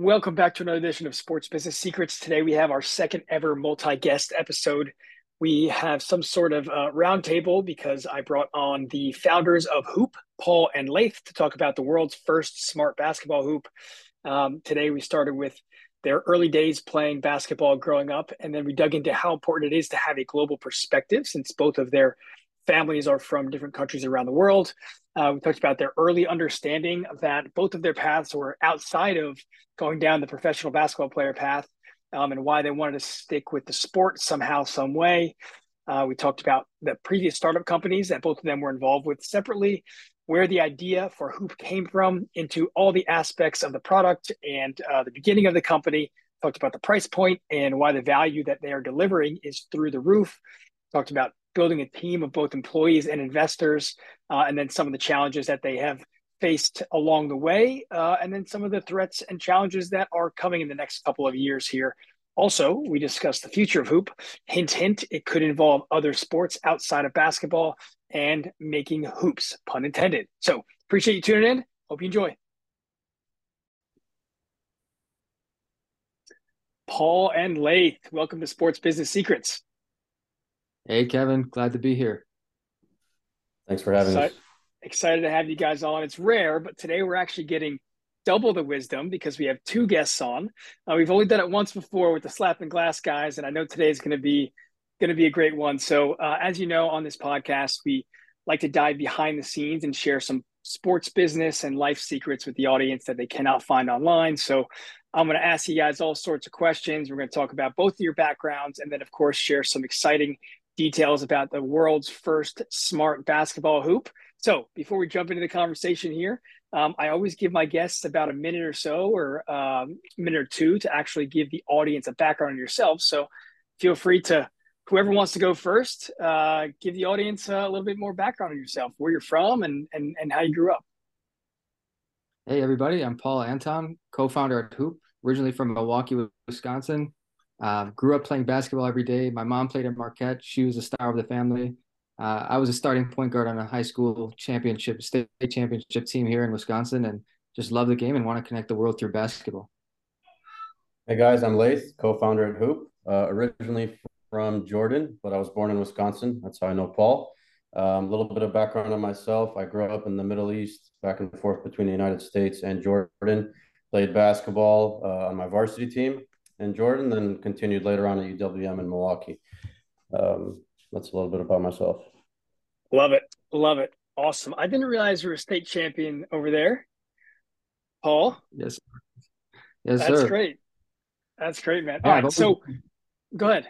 Welcome back to another edition of Sports Business Secrets. Today we have our second ever multi guest episode. We have some sort of uh, roundtable because I brought on the founders of Hoop, Paul and Laith, to talk about the world's first smart basketball hoop. Um, today we started with their early days playing basketball growing up, and then we dug into how important it is to have a global perspective since both of their families are from different countries around the world. Uh, we talked about their early understanding that both of their paths were outside of going down the professional basketball player path um, and why they wanted to stick with the sport somehow, some way. Uh, we talked about the previous startup companies that both of them were involved with separately, where the idea for Hoop came from, into all the aspects of the product and uh, the beginning of the company. Talked about the price point and why the value that they are delivering is through the roof. Talked about building a team of both employees and investors, uh, and then some of the challenges that they have faced along the way, uh, and then some of the threats and challenges that are coming in the next couple of years here. Also, we discussed the future of hoop. Hint, hint, it could involve other sports outside of basketball and making hoops, pun intended. So, appreciate you tuning in. Hope you enjoy. Paul and Laith, welcome to Sports Business Secrets. Hey, Kevin, glad to be here. Thanks for having us. Excited to have you guys on. It's rare, but today we're actually getting double the wisdom because we have two guests on. Uh, we've only done it once before with the slap and glass guys, and I know today is going to be going to be a great one. So, uh, as you know, on this podcast, we like to dive behind the scenes and share some sports business and life secrets with the audience that they cannot find online. So, I'm going to ask you guys all sorts of questions. We're going to talk about both of your backgrounds and then, of course, share some exciting details about the world's first smart basketball hoop. So before we jump into the conversation here, um, I always give my guests about a minute or so or a um, minute or two to actually give the audience a background on yourself. So feel free to, whoever wants to go first, uh, give the audience a little bit more background on yourself, where you're from and, and, and how you grew up. Hey, everybody. I'm Paul Anton, co founder at Hoop, originally from Milwaukee, Wisconsin. Uh, grew up playing basketball every day. My mom played at Marquette. She was a star of the family. Uh, I was a starting point guard on a high school championship, state championship team here in Wisconsin, and just love the game and want to connect the world through basketball. Hey guys, I'm Laith, co-founder at Hoop. Uh, originally from Jordan, but I was born in Wisconsin. That's how I know Paul. A um, little bit of background on myself. I grew up in the Middle East, back and forth between the United States and Jordan. Played basketball uh, on my varsity team in Jordan, then continued later on at UWM in Milwaukee. Um, that's a little bit about myself. Love it. Love it. Awesome. I didn't realize you were a state champion over there. Paul? Yes. Yes, That's sir. great. That's great, man. All yeah, right. So go ahead.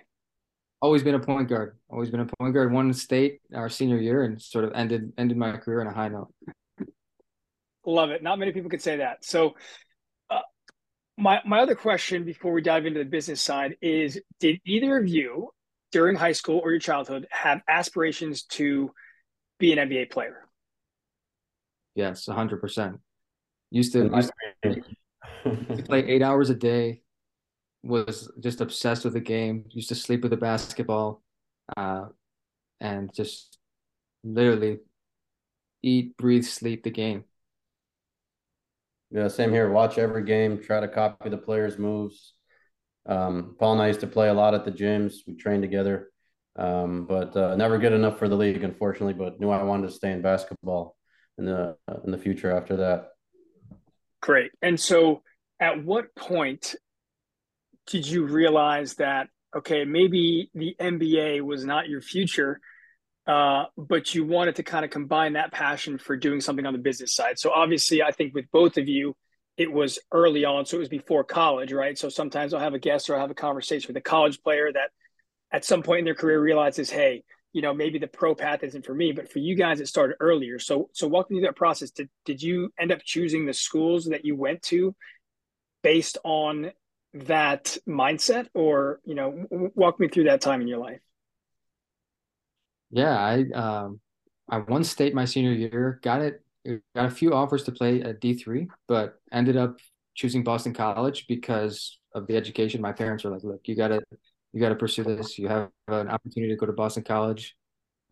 Always been a point guard. Always been a point guard. Won state our senior year and sort of ended ended my career on a high note. Love it. Not many people could say that. So my my other question before we dive into the business side is did either of you during high school or your childhood have aspirations to be an NBA player? Yes, 100%. Used to, used to play 8 hours a day was just obsessed with the game, used to sleep with the basketball uh, and just literally eat, breathe, sleep the game. Yeah, same here. Watch every game, try to copy the players' moves. Um, Paul and I used to play a lot at the gyms. We trained together, um, but uh, never good enough for the league, unfortunately. But knew I wanted to stay in basketball in the uh, in the future after that. Great. And so, at what point did you realize that okay, maybe the NBA was not your future? Uh, but you wanted to kind of combine that passion for doing something on the business side. So obviously, I think with both of you, it was early on, so it was before college, right? So sometimes I'll have a guest or I'll have a conversation with a college player that, at some point in their career, realizes, hey, you know, maybe the pro path isn't for me. But for you guys, it started earlier. So so walk me through that process. Did did you end up choosing the schools that you went to based on that mindset, or you know, walk me through that time in your life? Yeah, I um I won state my senior year, got it got a few offers to play at D3, but ended up choosing Boston College because of the education. My parents were like, "Look, you got to you got to pursue this. You have an opportunity to go to Boston College."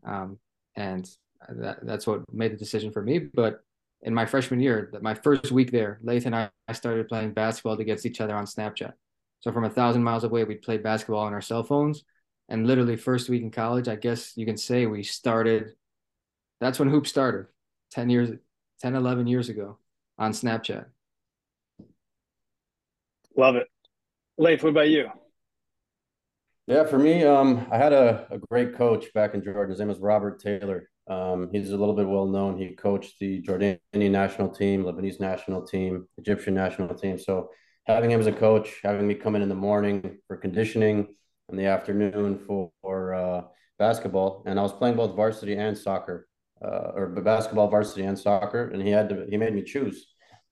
Um, and that, that's what made the decision for me, but in my freshman year, my first week there, Laith and I started playing basketball against each other on Snapchat. So from a thousand miles away, we'd play basketball on our cell phones. And literally first week in college, I guess you can say we started. That's when hoop started 10 years, 10, 11 years ago on Snapchat. Love it. Laith, what about you? Yeah, for me, um, I had a, a great coach back in Jordan. His name was Robert Taylor. Um, he's a little bit well known. He coached the Jordanian national team, Lebanese national team, Egyptian national team. So having him as a coach, having me come in in the morning for conditioning, in the afternoon for, for uh, basketball, and I was playing both varsity and soccer, uh, or basketball, varsity, and soccer, and he had to he made me choose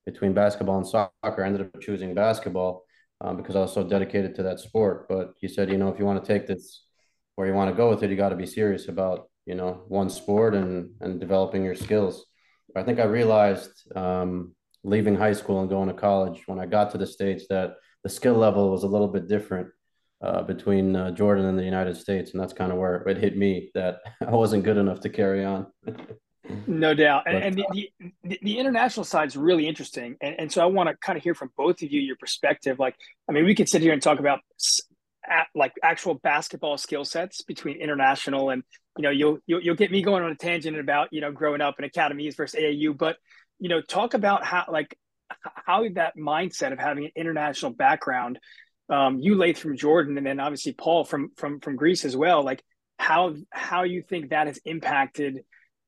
between basketball and soccer. I ended up choosing basketball um, because I was so dedicated to that sport. But he said, you know, if you want to take this where you want to go with it, you got to be serious about you know one sport and and developing your skills. I think I realized um, leaving high school and going to college when I got to the states that the skill level was a little bit different uh, between uh, Jordan and the United States, and that's kind of where it hit me that I wasn't good enough to carry on. no doubt, and, and the, the, the international side is really interesting, and, and so I want to kind of hear from both of you your perspective. Like, I mean, we could sit here and talk about at, like actual basketball skill sets between international and you know you'll, you'll you'll get me going on a tangent about you know growing up in academies versus AAU, but you know talk about how like how that mindset of having an international background um, you Laith from Jordan, and then obviously Paul from from from Greece as well. Like how how you think that has impacted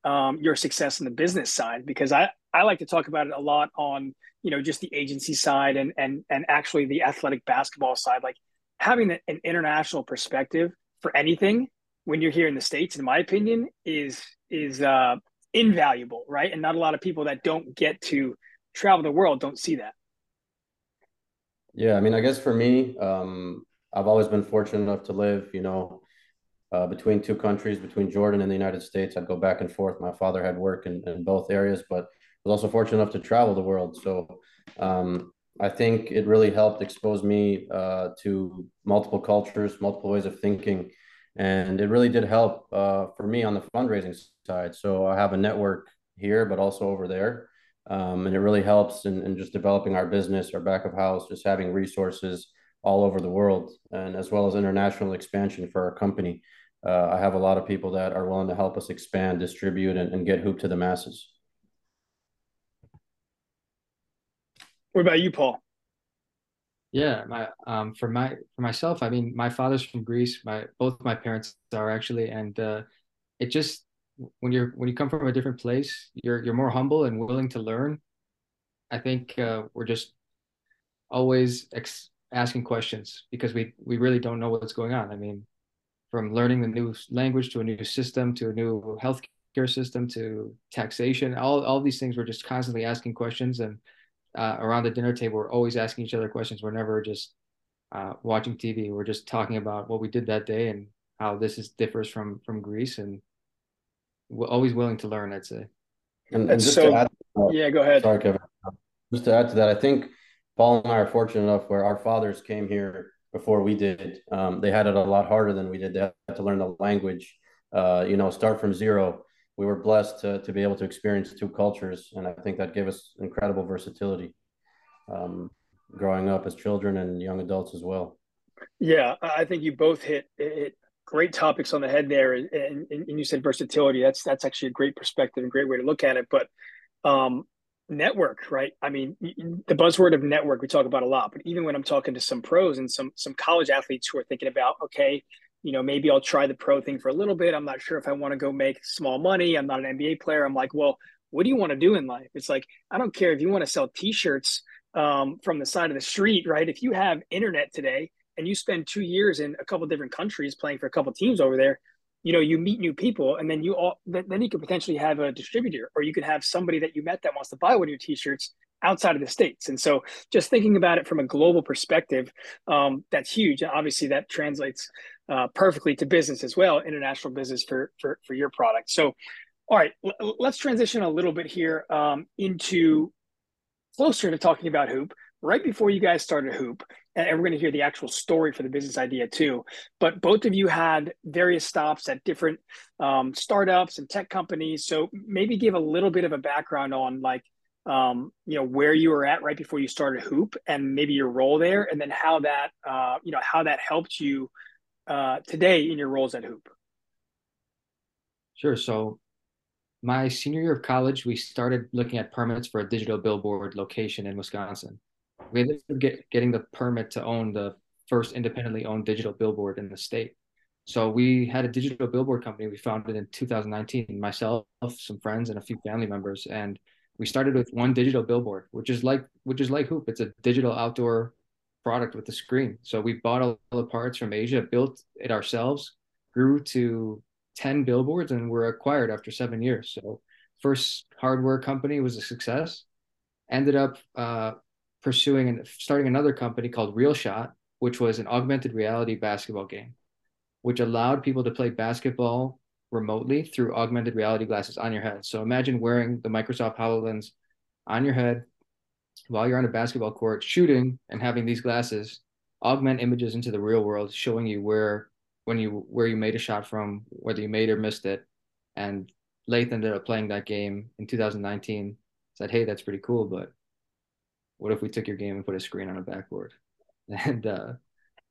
um, your success in the business side? Because I I like to talk about it a lot on you know just the agency side and and and actually the athletic basketball side. Like having an international perspective for anything when you're here in the states, in my opinion, is is uh, invaluable, right? And not a lot of people that don't get to travel the world don't see that. Yeah, I mean, I guess for me, um, I've always been fortunate enough to live, you know, uh, between two countries, between Jordan and the United States. I'd go back and forth. My father had work in, in both areas, but was also fortunate enough to travel the world. So um, I think it really helped expose me uh, to multiple cultures, multiple ways of thinking. And it really did help uh, for me on the fundraising side. So I have a network here, but also over there. Um, and it really helps in, in just developing our business, our back of house, just having resources all over the world, and as well as international expansion for our company. Uh, I have a lot of people that are willing to help us expand, distribute, and, and get hoop to the masses. What about you, Paul? Yeah, my um for my for myself, I mean, my father's from Greece. My both my parents are actually, and uh, it just when you're when you come from a different place, you're you're more humble and willing to learn. I think uh, we're just always ex- asking questions because we we really don't know what's going on. I mean, from learning the new language to a new system to a new healthcare system to taxation, all all these things we're just constantly asking questions and uh, around the dinner table we're always asking each other questions. We're never just uh, watching TV. We're just talking about what we did that day and how this is differs from from Greece and always willing to learn. I'd say. And, and just so, to add, uh, yeah, go ahead. Sorry, Kevin. Just to add to that, I think Paul and I are fortunate enough where our fathers came here before we did. Um, they had it a lot harder than we did. They had to learn the language. Uh, you know, start from zero. We were blessed to to be able to experience two cultures, and I think that gave us incredible versatility. Um, growing up as children and young adults as well. Yeah, I think you both hit hit great topics on the head there, and, and, and, you said versatility. That's that's actually a great perspective and great way to look at it. But um, network, right? I mean, the buzzword of network we talk about a lot. But even when I'm talking to some pros and some some college athletes who are thinking about, okay, you know, maybe I'll try the pro thing for a little bit. I'm not sure if I want to go make small money. I'm not an NBA player. I'm like, well, what do you want to do in life? It's like I don't care if you want to sell T-shirts um, from the side of the street, right? If you have internet today and you spend two years in a couple different countries playing for a couple teams over there, you know, you meet new people, and then you all then you could potentially have a distributor, or you could have somebody that you met that wants to buy one of your t-shirts outside of the states. And so, just thinking about it from a global perspective, um, that's huge. And obviously, that translates uh, perfectly to business as well, international business for for for your product. So, all right, l- let's transition a little bit here um, into closer to talking about hoop right before you guys started Hoop, and we're going to hear the actual story for the business idea too. But both of you had various stops at different um, startups and tech companies. So maybe give a little bit of a background on like, um, you know, where you were at right before you started Hoop, and maybe your role there, and then how that, uh, you know, how that helped you uh, today in your roles at Hoop. Sure. So my senior year of college, we started looking at permits for a digital billboard location in Wisconsin we ended up get, getting the permit to own the first independently owned digital billboard in the state. So we had a digital billboard company we founded in 2019, myself, some friends, and a few family members. And we started with one digital billboard, which is like which is like Hoop. It's a digital outdoor product with a screen. So we bought all the parts from Asia, built it ourselves, grew to 10 billboards, and were acquired after seven years. So first hardware company was a success. Ended up uh, pursuing and starting another company called Real Shot, which was an augmented reality basketball game, which allowed people to play basketball remotely through augmented reality glasses on your head. So imagine wearing the Microsoft HoloLens on your head while you're on a basketball court shooting and having these glasses augment images into the real world, showing you where when you where you made a shot from, whether you made or missed it. And Laith ended up playing that game in 2019. Said, "Hey, that's pretty cool, but what if we took your game and put a screen on a backboard? And uh,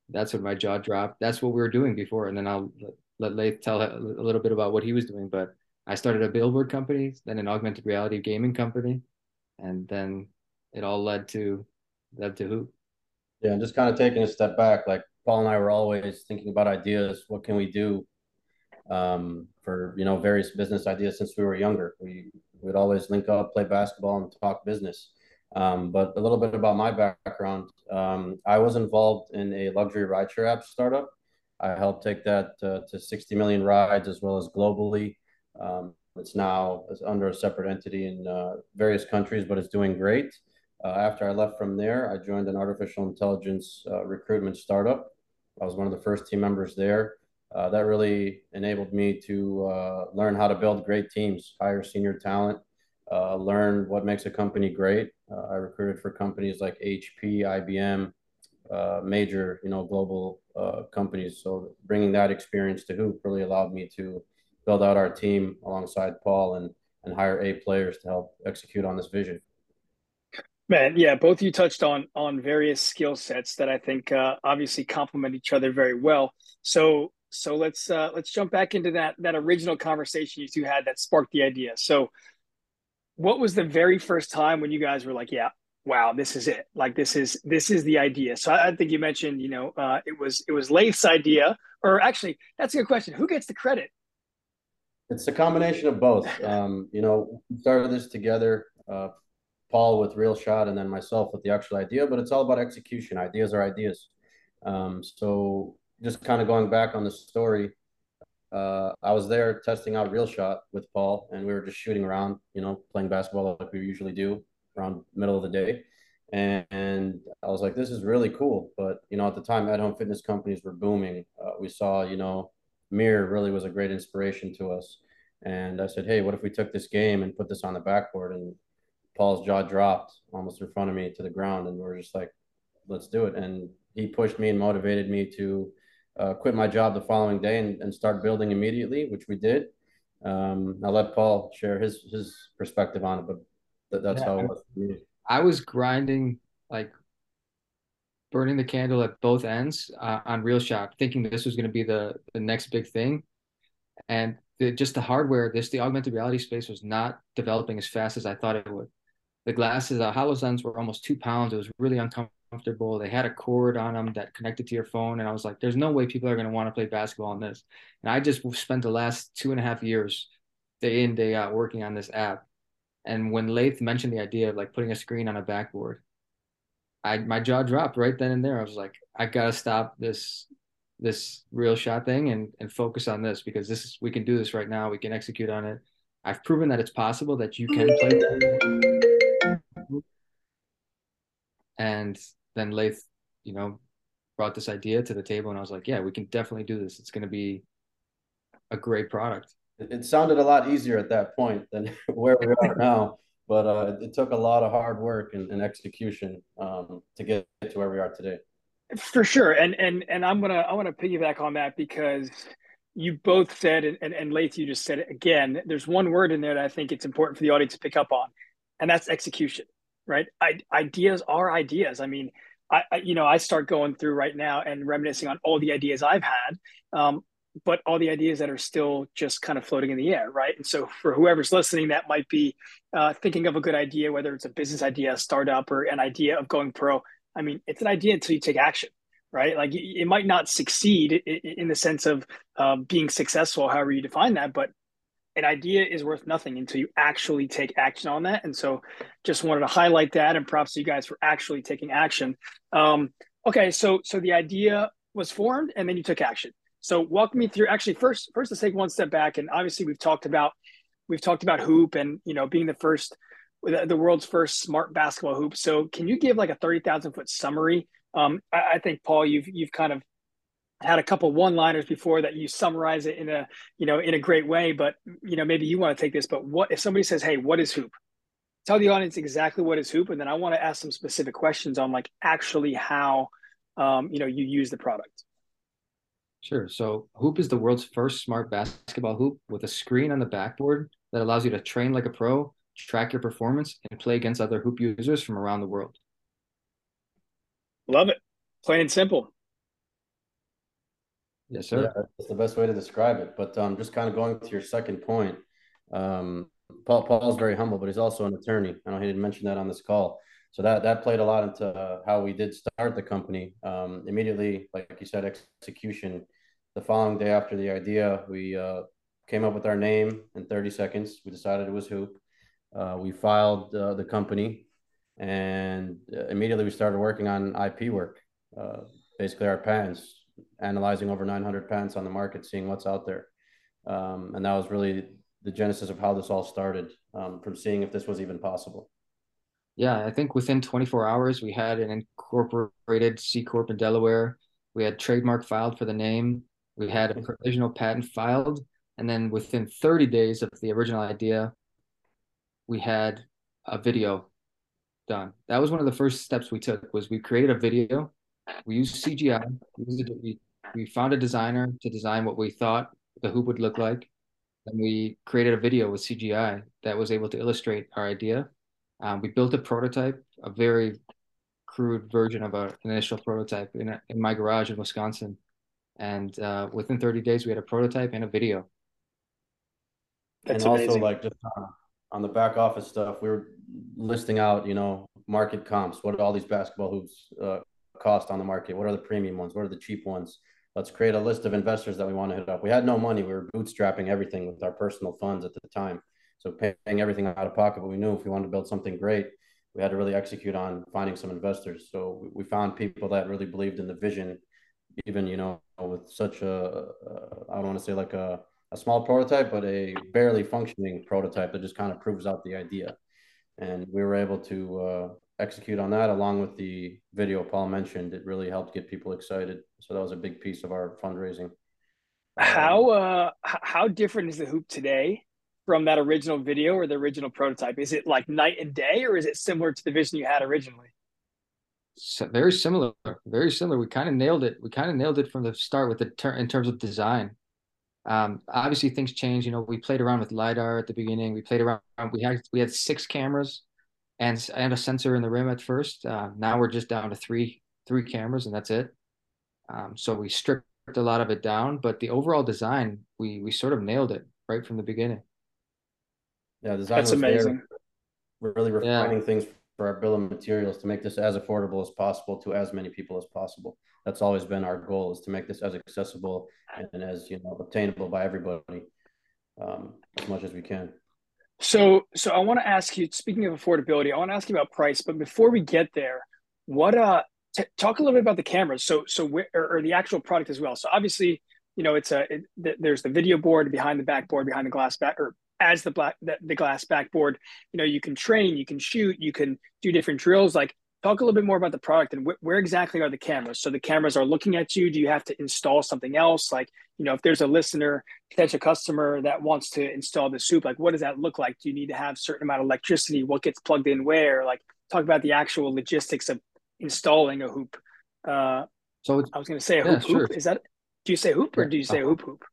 that's when my jaw dropped. That's what we were doing before. And then I'll let, Laith tell a little bit about what he was doing. But I started a billboard company, then an augmented reality gaming company, and then it all led to led to Hoop. Yeah, and just kind of taking a step back, like Paul and I were always thinking about ideas. What can we do um, for you know various business ideas since we were younger? We would always link up, play basketball, and talk business. Um, but a little bit about my background. Um, I was involved in a luxury rideshare app startup. I helped take that uh, to 60 million rides as well as globally. Um, it's now it's under a separate entity in uh, various countries, but it's doing great. Uh, after I left from there, I joined an artificial intelligence uh, recruitment startup. I was one of the first team members there. Uh, that really enabled me to uh, learn how to build great teams, hire senior talent, uh, learn what makes a company great. Uh, I recruited for companies like HP, IBM, uh, major, you know, global uh, companies. So bringing that experience to Hoop really allowed me to build out our team alongside Paul and and hire A players to help execute on this vision. Man, yeah, both you touched on on various skill sets that I think uh, obviously complement each other very well. So so let's uh, let's jump back into that that original conversation you two had that sparked the idea. So what was the very first time when you guys were like, yeah, wow, this is it. Like this is this is the idea. So I, I think you mentioned, you know, uh, it was it was Laith's idea, or actually, that's a good question. Who gets the credit? It's a combination of both. Um, you know, we started this together. Uh, Paul with Real Shot, and then myself with the actual idea. But it's all about execution. Ideas are ideas. Um, so just kind of going back on the story, uh, I was there testing out real shot with Paul, and we were just shooting around, you know, playing basketball like we usually do around middle of the day. And, and I was like, this is really cool. But you know, at the time, at home fitness companies were booming. Uh, we saw, you know, Mirror really was a great inspiration to us. And I said, hey, what if we took this game and put this on the backboard? And Paul's jaw dropped almost in front of me to the ground, and we are just like, let's do it. And he pushed me and motivated me to uh, quit my job the following day and, and start building immediately, which we did. Um, I'll let Paul share his his perspective on it, but th- that's yeah, how it was I was grinding like burning the candle at both ends uh, on Real Shot, thinking this was going to be the the next big thing, and the, just the hardware, this the augmented reality space was not developing as fast as I thought it would. The glasses, the HoloLens were almost two pounds. It was really uncomfortable comfortable. They had a cord on them that connected to your phone. And I was like, there's no way people are going to want to play basketball on this. And I just spent the last two and a half years, day in, day out, working on this app. And when Laith mentioned the idea of like putting a screen on a backboard, I my jaw dropped right then and there. I was like, I gotta stop this this real shot thing and and focus on this because this is we can do this right now. We can execute on it. I've proven that it's possible that you can play. And then Laith, you know, brought this idea to the table, and I was like, yeah, we can definitely do this. It's going to be a great product. It, sounded a lot easier at that point than where we are now. but uh, it took a lot of hard work and, and execution um, to get to where we are today. For sure, and and and I'm gonna I want to piggyback on that because you both said and, and and Laith, you just said it again. There's one word in there that I think it's important for the audience to pick up on, and that's execution. Right? I, ideas are ideas. I mean, I, I, you know I start going through right now and reminiscing on all the ideas I've had. Um, but all the ideas that are still just kind of floating in the air, right? And so for whoever's listening, that might be uh, thinking of a good idea, whether it's a business idea, a startup, or an idea of going pro. I mean, it's an idea until you take action, right? Like it might not succeed in the sense of um, being successful, however you define that, but an idea is worth nothing until you actually take action on that. And so just wanted to highlight that and props to you guys for actually taking action. Um, okay, so so the idea was formed and then you took action. So walk me through. Actually, first, first let's take one step back, and obviously we've talked about we've talked about hoop and you know being the first the world's first smart basketball hoop. So can you give like a thirty thousand foot summary? Um, I, I think Paul, you've you've kind of had a couple one liners before that you summarize it in a you know in a great way but you know maybe you want to take this but what if somebody says hey what is hoop tell the audience exactly what is hoop and then i want to ask some specific questions on like actually how um, you know you use the product Sure. So Hoop is the world's first smart basketball hoop with a screen on the backboard that allows you to train like a pro, track your performance, and play against other hoop users from around the world. Love it. Plain and simple. Yes, sir. Yeah, that's the best way to describe it. But um, just kind of going to your second point, um, Paul Paul's very humble, but he's also an attorney. I know he didn't mention that on this call. So that that played a lot into how we did start the company. Um, immediately, like you said, execution the following day after the idea, we uh, came up with our name in 30 seconds. We decided it was Hoop. Uh, we filed uh, the company, and uh, immediately we started working on IP work, uh, basically our patents, analyzing over 900 patents on the market, seeing what's out there. Um, and that was really the genesis of how this all started, um, from seeing if this was even possible. Yeah, I think within 24 hours, we had an incorporated C Corp in Delaware. We had trademark filed for the name. We had a provisional patent filed, and then within 30 days of the original idea, we had a video done. That was one of the first steps we took. Was we created a video. We used CGI. We, we found a designer to design what we thought the hoop would look like, and we created a video with CGI that was able to illustrate our idea. Um, we built a prototype, a very crude version of a, an initial prototype in, a, in my garage in Wisconsin and uh, within 30 days we had a prototype and a video That's and amazing. also like just on, on the back office stuff we were listing out you know market comps what all these basketball hoops uh, cost on the market? What are the premium ones? What are the cheap ones? Let's create a list of investors that we want to hit up. We had no money. We were bootstrapping everything with our personal funds at the time. So paying everything out of pocket but we knew if we wanted to build something great we had to really execute on finding some investors. So we found people that really believed in the vision even you know with such a I don't want to say like a, a small prototype, but a barely functioning prototype that just kind of proves out the idea. And we were able to uh, execute on that along with the video Paul mentioned. It really helped get people excited. So that was a big piece of our fundraising. How uh, how different is the hoop today from that original video or the original prototype? Is it like night and day, or is it similar to the vision you had originally? so very similar, very similar. We kind of nailed it. We kind of nailed it from the start with the ter- in terms of design. Um, obviously, things change. You know, we played around with lidar at the beginning. We played around. We had we had six cameras, and and a sensor in the rim at first. Uh, now we're just down to three three cameras, and that's it. Um, so we stripped a lot of it down, but the overall design, we we sort of nailed it right from the beginning. Yeah, design that's amazing. There. Really refining yeah. things for our bill of materials to make this as affordable as possible to as many people as possible. That's always been our goal is to make this as accessible and as you know obtainable by everybody um, as much as we can. So, so I want to ask you. Speaking of affordability, I want to ask you about price. But before we get there, what uh, t- talk a little bit about the cameras. So, so where, or, or the actual product as well. So, obviously, you know, it's a it, there's the video board behind the backboard, behind the glass back, or as the black the, the glass backboard you know you can train you can shoot you can do different drills like talk a little bit more about the product and wh- where exactly are the cameras? So the cameras are looking at you. Do you have to install something else? Like, you know, if there's a listener, potential customer that wants to install the Hoop, like what does that look like? Do you need to have certain amount of electricity? What gets plugged in where? Like, talk about the actual logistics of installing a hoop. Uh, so I was going to say a yeah, hoop. Sure. Hoop. Is that? Do you say hoop or do you say hoop hoop?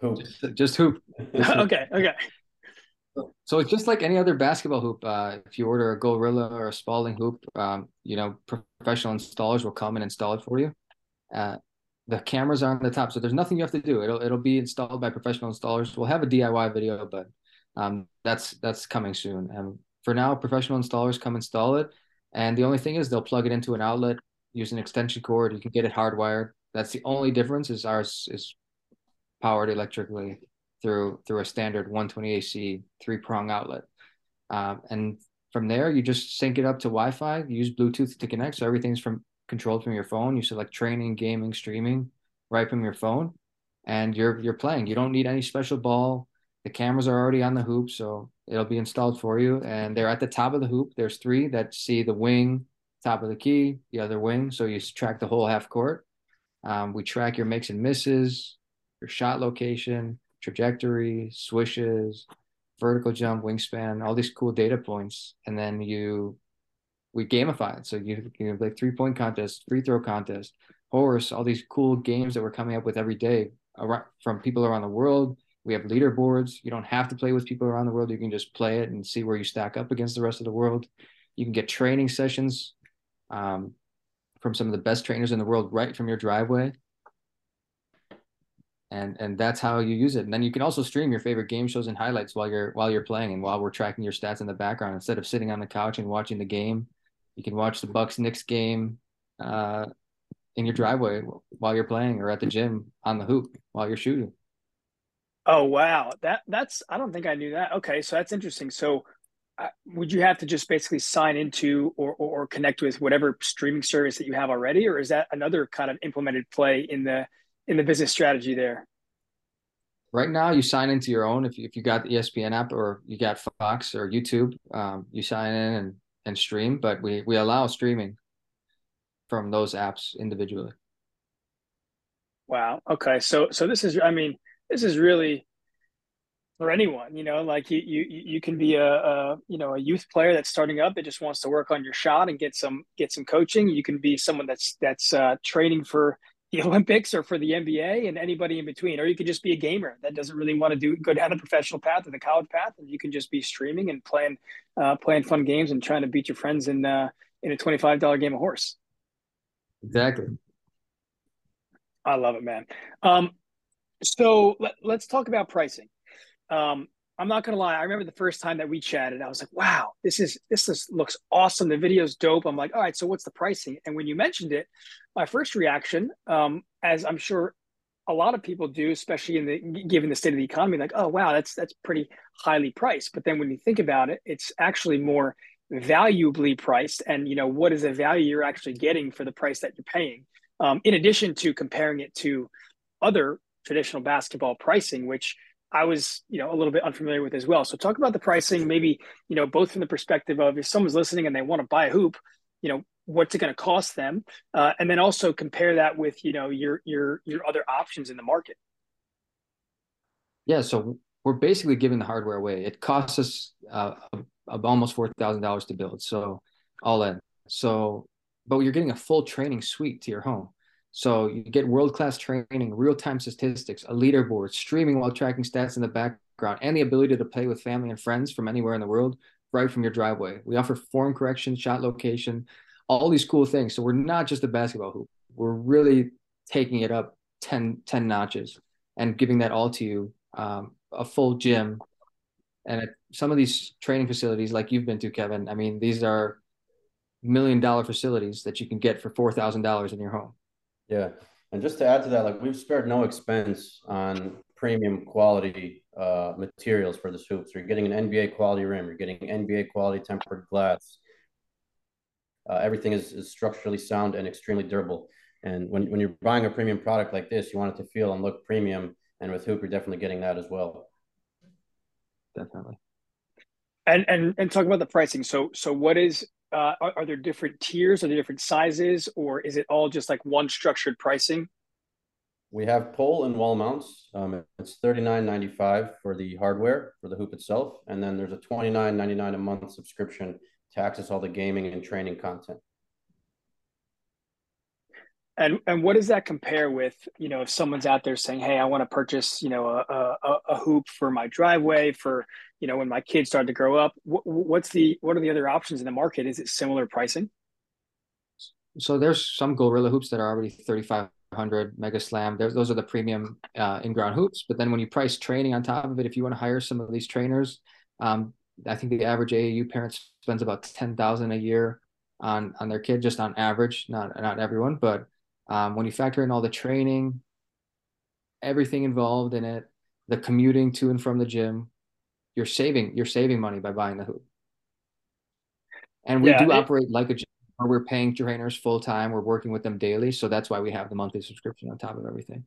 Hoop. Just, just hoop. okay. Okay. So it's just like any other basketball hoop. Uh, if you order a Gorilla or a Spalding hoop, um, you know, professional installers will come and install it for you. Uh, the cameras are on the top, so there's nothing you have to do. It'll it'll be installed by professional installers. We'll have a DIY video, but um, that's that's coming soon. And for now, professional installers come install it, and the only thing is they'll plug it into an outlet, use an extension cord. You can get it hardwired. That's the only difference. Is ours is powered electrically through through a standard 120 AC three prong outlet. Um, and from there, you just sync it up to Wi-Fi. Use Bluetooth to connect, so everything's from controlled from your phone. You select training, gaming, streaming, right from your phone, and you're you're playing. You don't need any special ball. The cameras are already on the hoop, so it'll be installed for you. And they're at the top of the hoop. There's three that see the wing, top of the key, the other wing. So you track the whole half court. Um, we track your makes and misses, your shot location, trajectory, swishes, vertical jump, wingspan, all these cool data points, and then you we gamify it. So you you have like three point contest, free throw contest, horse, all these cool games that we're coming up with every day around, from people around the world. We have leaderboards. You don't have to play with people around the world. You can just play it and see where you stack up against the rest of the world. You can get training sessions um, from some of the best trainers in the world right from your driveway and and that's how you use it. And then you can also stream your favorite game shows and highlights while you're while you're playing and while we're tracking your stats in the background. Instead of sitting on the couch and watching the game, you can watch the Bucks Knicks game uh, in your driveway while you're playing or at the gym on the hoop while you're shooting. Oh wow, that that's I don't think I knew that. Okay, so that's interesting. So uh, would you have to just basically sign into or, or, or connect with whatever streaming service that you have already, or is that another kind of implemented play in the in the business strategy there? Right now, you sign into your own. If you, if you got the ESPN app or you got Fox or YouTube, um, you sign in and, and stream. But we we allow streaming from those apps individually. Wow. Okay. So so this is I mean this is really for anyone you know like you you you can be a, a, you know a youth player that's starting up that just wants to work on your shot and get some get some coaching you can be someone that's that's uh, training for the Olympics or for the NBA and anybody in between. Or you could just be a gamer that doesn't really want to do go down the professional path or the college path, and you can just be streaming and playing uh, playing fun games and trying to beat your friends in uh, in a twenty five dollar game of horse. Exactly. I love it, man. Um, so let, us talk about pricing. Um, I'm not gonna lie. I remember the first time that we chatted, I was like, "Wow, this is this is looks awesome. The video's dope." I'm like, "All right, so what's the pricing?" And when you mentioned it, my first reaction, um, as I'm sure a lot of people do, especially in the given the state of the economy, like, "Oh, wow, that's that's pretty highly priced." But then when you think about it, it's actually more valuably priced. And you know, what is the value you're actually getting for the price that you're paying? Um, in addition to comparing it to other traditional basketball pricing, which I was, you know, a little bit unfamiliar with as well. So talk about the pricing, maybe, you know, both from the perspective of if someone's listening and they want to buy a hoop, you know, what's it going to cost them, uh, and then also compare that with, you know, your your your other options in the market. Yeah, so we're basically giving the hardware away. It costs us uh, almost four thousand dollars to build, so all in. So, but you're getting a full training suite to your home. So you get world-class training, real-time statistics, a leaderboard, streaming while tracking stats in the background, and the ability to play with family and friends from anywhere in the world right from your driveway. We offer form correction, shot location, all these cool things. So we're not just a basketball hoop. We're really taking it up 10, 10 notches and giving that all to you, um, a full gym. And some of these training facilities, like you've been to, Kevin, I mean, these are million dollar facilities that you can get for $4,000 in your home. Yeah. And just to add to that, like we've spared no expense on premium quality uh, materials for the hoops. You're getting an NBA quality rim, you're getting NBA quality tempered glass. Uh, everything is, is structurally sound and extremely durable. And when, when you're buying a premium product like this, you want it to feel and look premium. And with Hoop, you're definitely getting that as well. Definitely. And and and talk about the pricing. So so what is uh, are, are, there different tiers? Are there different sizes, or is it all just like one structured pricing? We have pole and wall mounts. Um, it's thirty nine ninety five for the hardware for the hoop itself, and then there's a twenty nine ninety nine a month subscription to access all the gaming and training content. And and what does that compare with? You know, if someone's out there saying, "Hey, I want to purchase, you know, a, a, a hoop for my driveway for, you know, when my kids start to grow up." What, what's the what are the other options in the market? Is it similar pricing? So there's some Gorilla hoops that are already thirty five hundred Mega Slam. There's, those are the premium uh, in ground hoops. But then when you price training on top of it, if you want to hire some of these trainers, um, I think the average AAU parent spends about ten thousand a year on on their kid, just on average, not not everyone, but um, when you factor in all the training, everything involved in it, the commuting to and from the gym, you're saving you're saving money by buying the hoop. And we yeah, do it, operate like a gym where we're paying trainers full time. We're working with them daily, so that's why we have the monthly subscription on top of everything.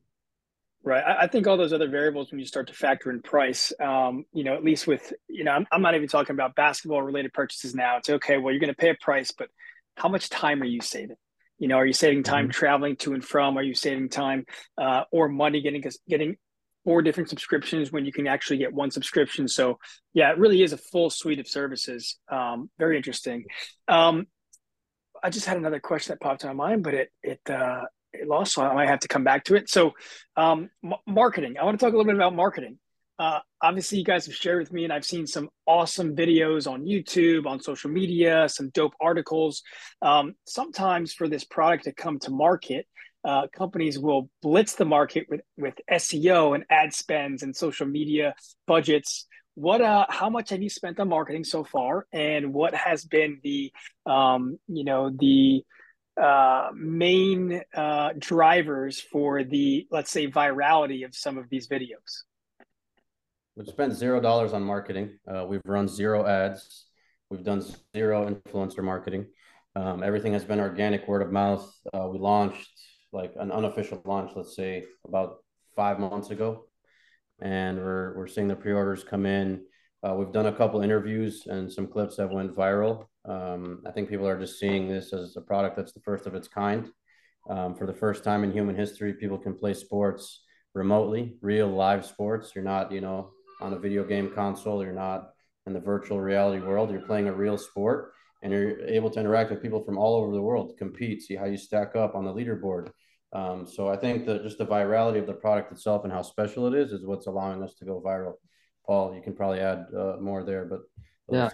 Right. I think all those other variables, when you start to factor in price, um, you know, at least with, you know, I'm, I'm not even talking about basketball related purchases now. It's okay. Well, you're going to pay a price, but how much time are you saving? You know, are you saving time mm-hmm. traveling to and from? Are you saving time uh, or money getting getting four different subscriptions when you can actually get one subscription? So yeah, it really is a full suite of services. Um, very interesting. Um, I just had another question that popped in my mind, but it it uh, it lost, so I might have to come back to it. So, um, m- marketing. I want to talk a little bit about marketing uh, obviously you guys have shared with me and i've seen some awesome videos on youtube on social media some dope articles um, sometimes for this product to come to market uh, companies will blitz the market with, with seo and ad spends and social media budgets what uh, how much have you spent on marketing so far and what has been the um, you know the uh, main uh, drivers for the let's say virality of some of these videos We've spent zero dollars on marketing. Uh, we've run zero ads. We've done zero influencer marketing. Um, everything has been organic, word of mouth. Uh, we launched like an unofficial launch, let's say about five months ago, and we're we're seeing the pre-orders come in. Uh, we've done a couple interviews and some clips that went viral. Um, I think people are just seeing this as a product that's the first of its kind. Um, for the first time in human history, people can play sports remotely, real live sports. You're not, you know, on a video game console. You're not in the virtual reality world. You're playing a real sport and you're able to interact with people from all over the world, compete, see how you stack up on the leaderboard. Um, so I think that just the virality of the product itself and how special it is is what's allowing us to go viral. Paul, you can probably add uh, more there, but yeah.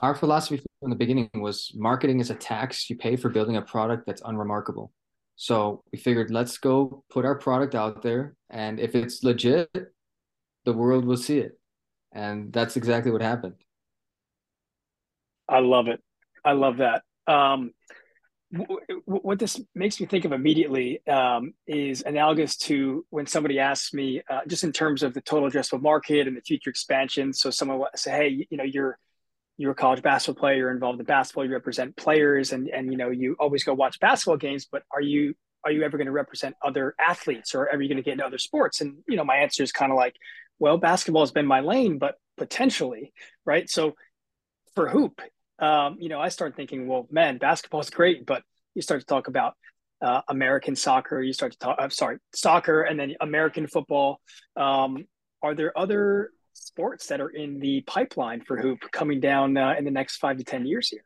Our philosophy from the beginning was marketing is a tax you pay for building a product that's unremarkable. So we figured let's go put our product out there, and if it's legit, the world will see it. And that's exactly what happened. I love it. I love that. Um, w- what this makes me think of immediately um, is analogous to when somebody asks me, uh, just in terms of the total addressable market and the future expansion. So someone will say, "Hey, you know, you're you're a college basketball player, you're involved in basketball, you represent players, and and you know, you always go watch basketball games. But are you are you ever going to represent other athletes, or are you going to get into other sports?" And you know, my answer is kind of like, well, basketball has been my lane, but potentially, right? So for hoop, um, you know, I start thinking, well, man, basketball is great, but you start to talk about uh, American soccer, you start to talk, I'm sorry, soccer, and then American football. Um, are there other sports that are in the pipeline for hoop coming down uh, in the next five to 10 years here?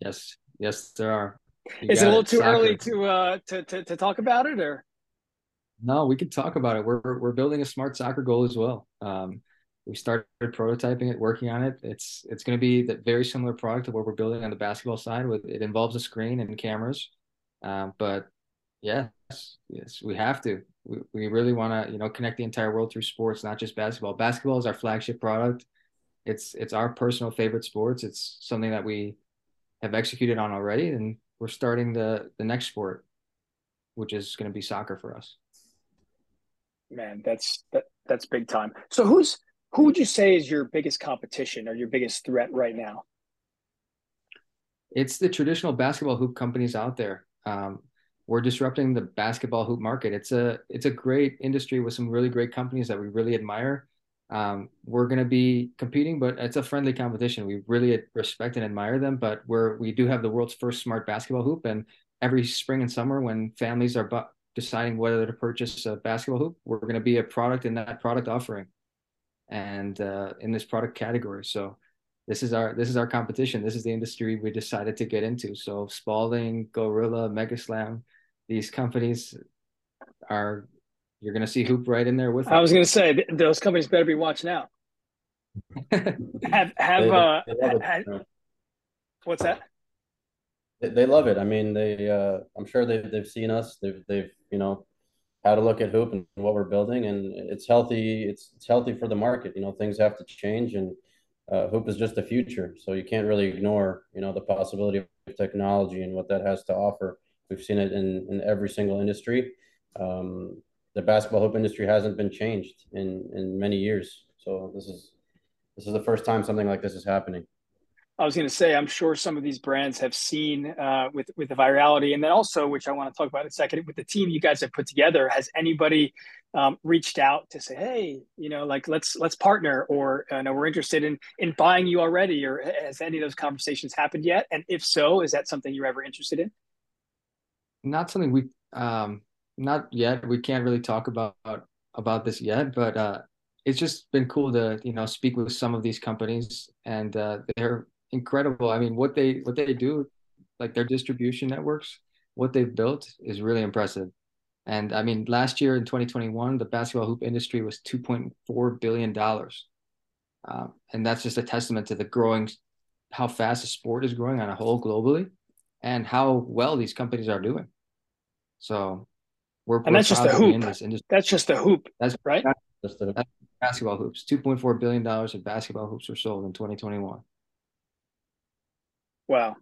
Yes, yes, there are. You Is it a little it, too soccer. early to, uh, to, to, to talk about it or? No, we could talk about it. We're we're building a smart soccer goal as well. Um, we started prototyping it, working on it. It's it's going to be the very similar product to what we're building on the basketball side. With it involves a screen and cameras, um, but yes, yes, we have to. We, we really want to you know connect the entire world through sports, not just basketball. Basketball is our flagship product. It's it's our personal favorite sports. It's something that we have executed on already, and we're starting the the next sport, which is going to be soccer for us man, that's that that's big time. So who's who would you say is your biggest competition or your biggest threat right now? It's the traditional basketball hoop companies out there. Um, we're disrupting the basketball hoop market. It's a it's a great industry with some really great companies that we really admire. Um, we're going to be competing, but it's a friendly competition. We really respect and admire them, but we're we do have the world's first smart basketball hoop, and every spring and summer when families are bu- deciding whether to purchase a basketball hoop, we're going to be a product in that product offering, and uh, in this product category. So this is our this is our competition. This is the industry we decided to get into. So Spalding, Gorilla, MegaSlam, these companies are you're going to see Hoop right in there with. I was going to say those companies better be watching out. have have they, uh, they what's that? They, they love it. I mean, they uh, I'm sure they've they've seen us. They've they've you know had to look at Huupe and what we're building, and it's healthy. It's it's healthy for the market. You know, things have to change and uh, huupe is just the future. So you can't really ignore, you know, the possibility of technology and what that has to offer. We've seen it in, in every single industry. Um, the basketball hoop industry hasn't been changed in, in many years. So this is this is the first time something like this is happening. I was going to say, I'm sure some of these brands have seen uh, with with the virality, and then also, which I want to talk about in a second, with the team you guys have put together. Has anybody um, reached out to say, hey, you know, like let's let's partner, or uh, no, we're interested in in buying you already, or has any of those conversations happened yet? And if so, is that something you're ever interested in? Not something we, um, not yet. We can't really talk about about this yet, but uh, it's just been cool to you know speak with some of these companies, and uh, they're incredible. I mean, what they what they do, like their distribution networks, what they've built is really impressive. And I mean, last year in 2021, the basketball hoop industry was 2.4 billion dollars, um, and that's just a testament to the growing, how fast the sport is growing on a whole globally, and how well these companies are doing. So, we're and that's just the hoop. That's just the hoop. That's right. That's, that's basketball hoops. 2.4 billion dollars of basketball hoops were sold in 2021. Wow.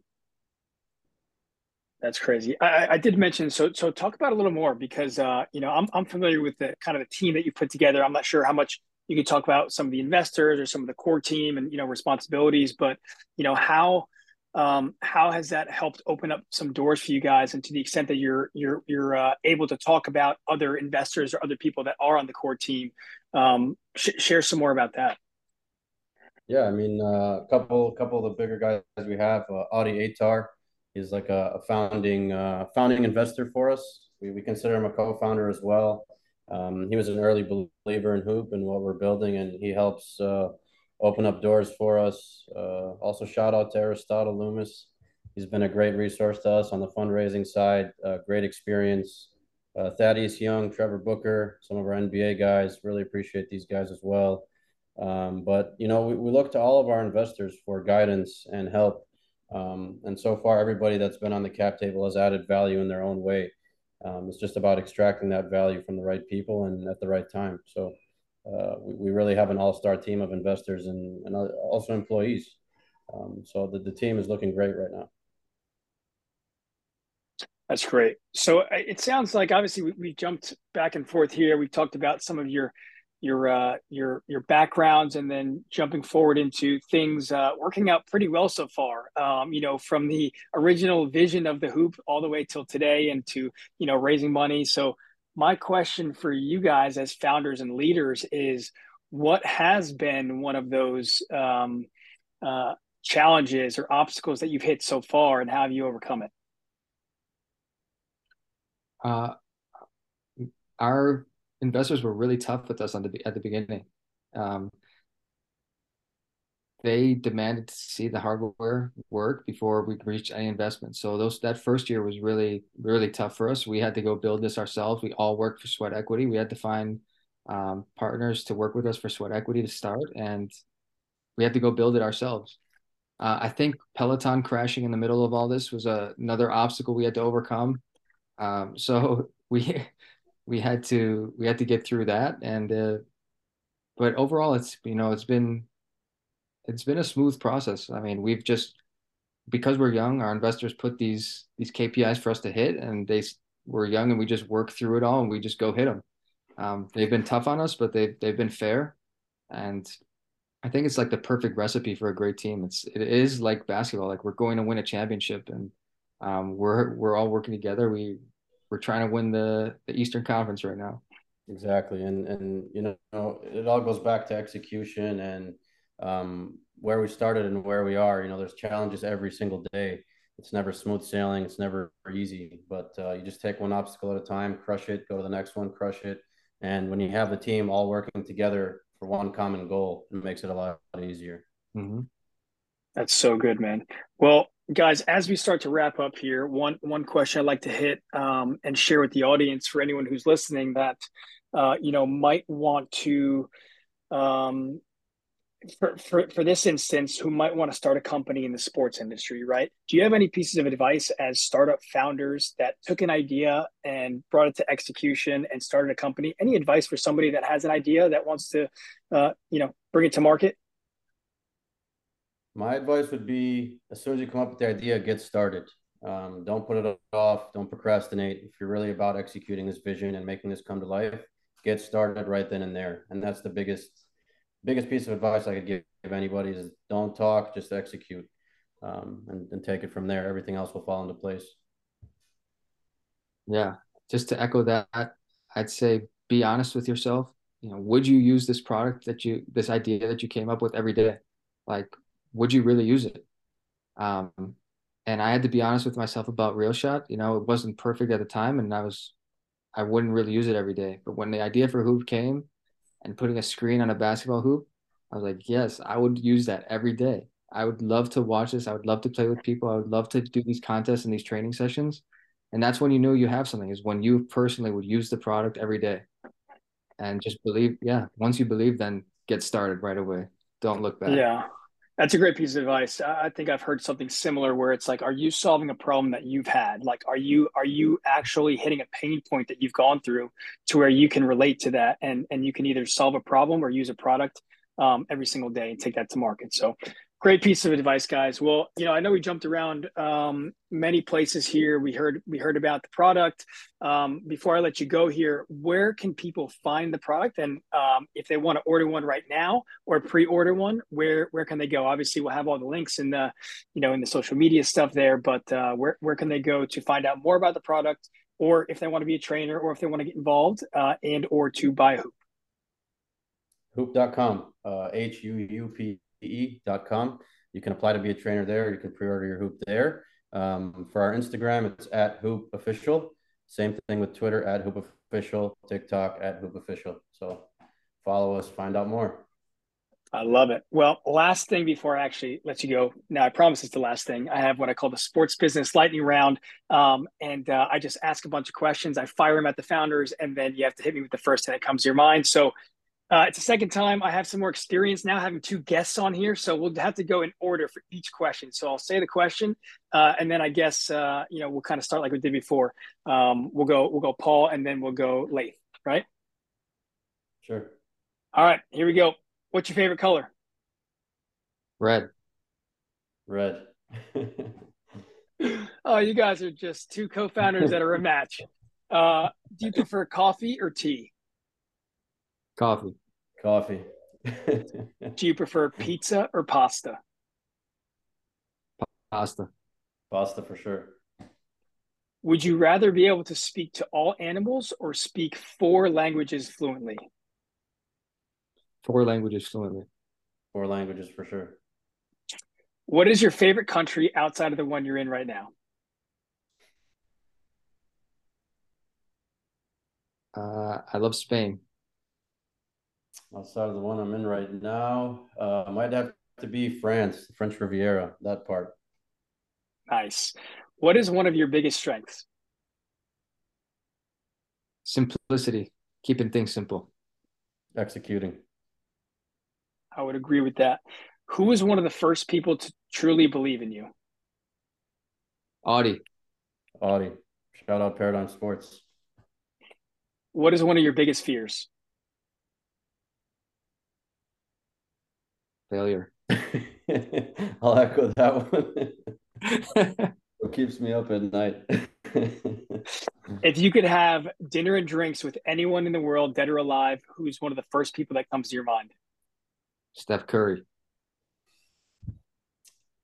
That's crazy. I, I did mention so so talk about a little more because uh, you know I'm I'm familiar with the kind of the team that you put together. I'm not sure how much you could talk about some of the investors or some of the core team and you know responsibilities, but you know how um, how has that helped open up some doors for you guys? And to the extent that you're you're you're uh, able to talk about other investors or other people that are on the core team, um, sh- share some more about that. Yeah, I mean, uh, a couple, couple of the bigger guys we have, uh, Audie Attar, he's like a, a founding, uh, founding investor for us. We, we consider him a co-founder as well. Um, he was an early believer in Huupe and what we're building, and he helps uh, open up doors for us. Uh, also, shout out to Aristotle Loomis. He's been a great resource to us on the fundraising side. Uh, great experience. Uh, Thaddeus Young, Trevor Booker, some of our NBA guys. Really appreciate these guys as well. Um, but you know, we, we look to all of our investors for guidance and help. Um, and so far, everybody that's been on the cap table has added value in their own way. Um, it's just about extracting that value from the right people and at the right time. So uh, we, we really have an all-star team of investors and, and also employees. Um, so the, the team is looking great right now. That's great. So uh, it sounds like obviously we, we jumped back and forth here. We talked about some of your your uh, your your backgrounds and then jumping forward into things uh, working out pretty well so far. Um, you know, from the original vision of the hoop all the way till today, and to you know raising money. So my question for you guys as founders and leaders is, what has been one of those um, uh, challenges or obstacles that you've hit so far, and how have you overcome it? Uh, our investors were really tough with us on the at the beginning. Um, they demanded to see the hardware work before we reached any investment. So those that first year was really really tough for us. We had to go build this ourselves. We all worked for Sweat Equity. We had to find um, partners to work with us for Sweat Equity to start, and we had to go build it ourselves. Uh, I think Peloton crashing in the middle of all this was a, another obstacle we had to overcome. Um, so we we had to we had to get through that. And uh, but overall it's you know it's been it's been a smooth process. I mean we've just because we're young our investors put these these kpis for us to hit and they we're young and we just work through it all and we just go hit them um, they've been tough on us but they've, they've been fair. And i think it's like the perfect recipe for a great team. It's it is like basketball. Like we're going to win a championship and um, we're we're all working together. We we're trying to win the the Eastern Conference right now. Exactly, and and you know it all goes back to execution and um, where we started and where we are. You know, there's challenges every single day. It's never smooth sailing. It's never easy, but uh, you just take one obstacle at a time, crush it, go to the next one, crush it, and when you have the team all working together for one common goal, it makes it a lot easier. Mm-hmm. That's so good, man. Well, guys, as we start to wrap up here, one one question I'd like to hit um, and share with the audience for anyone who's listening that uh, you know might want to um, for, for for this instance who might want to start a company in the sports industry right? Do you have any pieces of advice as startup founders that took an idea and brought it to execution and started a company? Any advice for somebody that has an idea that wants to uh, you know bring it to market my advice would be as soon as you come up with the idea get started um, don't put it off don't procrastinate if you're really about executing this vision and making this come to life get started right then and there. And that's the biggest biggest piece of advice I could give anybody is don't talk, just execute, um, and, and take it from there. Everything else will fall into place. Yeah, just to echo that, I'd say be honest with yourself. You know, would you use this product that you, this idea that you came up with every day? Like, would you really use it? Um, and I had to be honest with myself about real shot. You know, it wasn't perfect at the time, and I was I wouldn't really use it every day. But when the idea for hoop came and putting a screen on a basketball hoop, I was like, yes, I would use that every day. I would love to watch this. I would love to play with people. I would love to do these contests and these training sessions. And that's when you know you have something is when you personally would use the product every day. And just believe, yeah, once you believe, then get started right away. Don't look back. Yeah. That's a great piece of advice. I think I've heard something similar where it's like, are you solving a problem that you've had? Like, are you are you actually hitting a pain point that you've gone through to where you can relate to that and and you can either solve a problem or use a product um, every single day and take that to market. So Great piece of advice, guys. Well, you know, I know we jumped around um, many places here. We heard we heard about the product. Um, before I let you go here, where can people find the product? And um, if they want to order one right now or pre-order one, where where can they go? Obviously, we'll have all the links in the you know in the social media stuff there. But uh, where where can they go to find out more about the product, or if they want to be a trainer, or if they want to get involved, uh, and or to buy Huupe? Huupe.com. Uh, H U U P e.com. You can apply to be a trainer there. You can pre-order your hoop there. Um, for our Instagram, it's at huupe official. Same thing with Twitter at huupe official, TikTok at huupe official. So follow us, find out more. I love it. Well, last thing before I actually let you go. Now, I promise it's the last thing. I have what I call the sports business lightning round. Um, and uh, I just ask a bunch of questions. I fire them at the founders, and then you have to hit me with the first thing that comes to your mind. So uh, it's the second time I have some more experience now having two guests on here, so we'll have to go in order for each question. So I'll say the question, uh, and then I guess uh, you know we'll kind of start like we did before. Um, we'll go we'll go Paul, and then we'll go Laith, right? Sure. All right, here we go. What's your favorite color? Red. Red. oh, you guys are just two co-founders that are a match. Uh, do you prefer coffee or tea? Coffee. Coffee. Do you prefer pizza or pasta? Pasta. Pasta for sure. Would you rather be able to speak to all animals or speak four languages fluently? Four languages fluently. Four languages for sure. What is your favorite country outside of the one you're in right now? Uh, I love Spain outside of the one I'm in right now. Uh, might have to be France, the French Riviera, that part. Nice. What is one of your biggest strengths? Simplicity, keeping things simple. Executing. I would agree with that. Who was one of the first people to truly believe in you? Audie. Audie. Shout out Paradigm Sports. What is one of your biggest fears? Failure. I'll echo that one. what keeps me up at night. if you could have dinner and drinks with anyone in the world, dead or alive, who's one of the first people that comes to your mind? Steph Curry.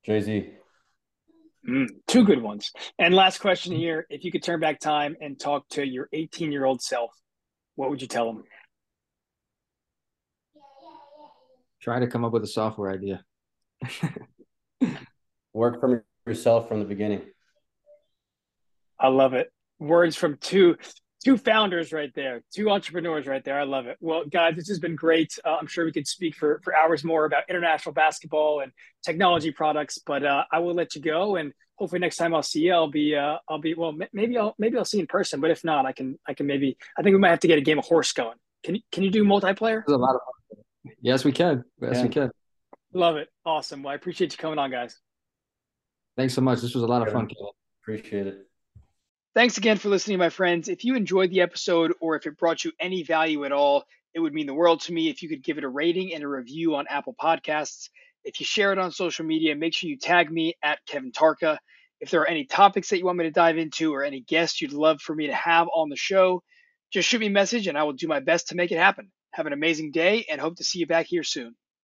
Jay Z. Mm, two good ones. And last question here: If you could turn back time and talk to your 18 year old self, what would you tell them? Try to come up with a software idea. Work from yourself from the beginning. I love it. Words from two two founders right there, two entrepreneurs right there. I love it. Well, guys, this has been great. Uh, I'm sure we could speak for for hours more about international basketball and technology products, but uh, I will let you go. And hopefully next time I'll see you, I'll be uh, I'll be well. Maybe I'll maybe I'll see you in person. But if not, I can I can maybe I think we might have to get a game of horse going. Can you can you do multiplayer? There's a lot of fun. Yes, we can. Yes, yeah. we can. Love it. Awesome. Well, I appreciate you coming on, guys. Thanks so much. This was a lot of fun. Appreciate it. Thanks again for listening, my friends. If you enjoyed the episode or if it brought you any value at all, it would mean the world to me if you could give it a rating and a review on Apple Podcasts. If you share it on social media, make sure you tag me at Kevin Tarka. If there are any topics that you want me to dive into or any guests you'd love for me to have on the show, just shoot me a message and I will do my best to make it happen. Have an amazing day and hope to see you back here soon.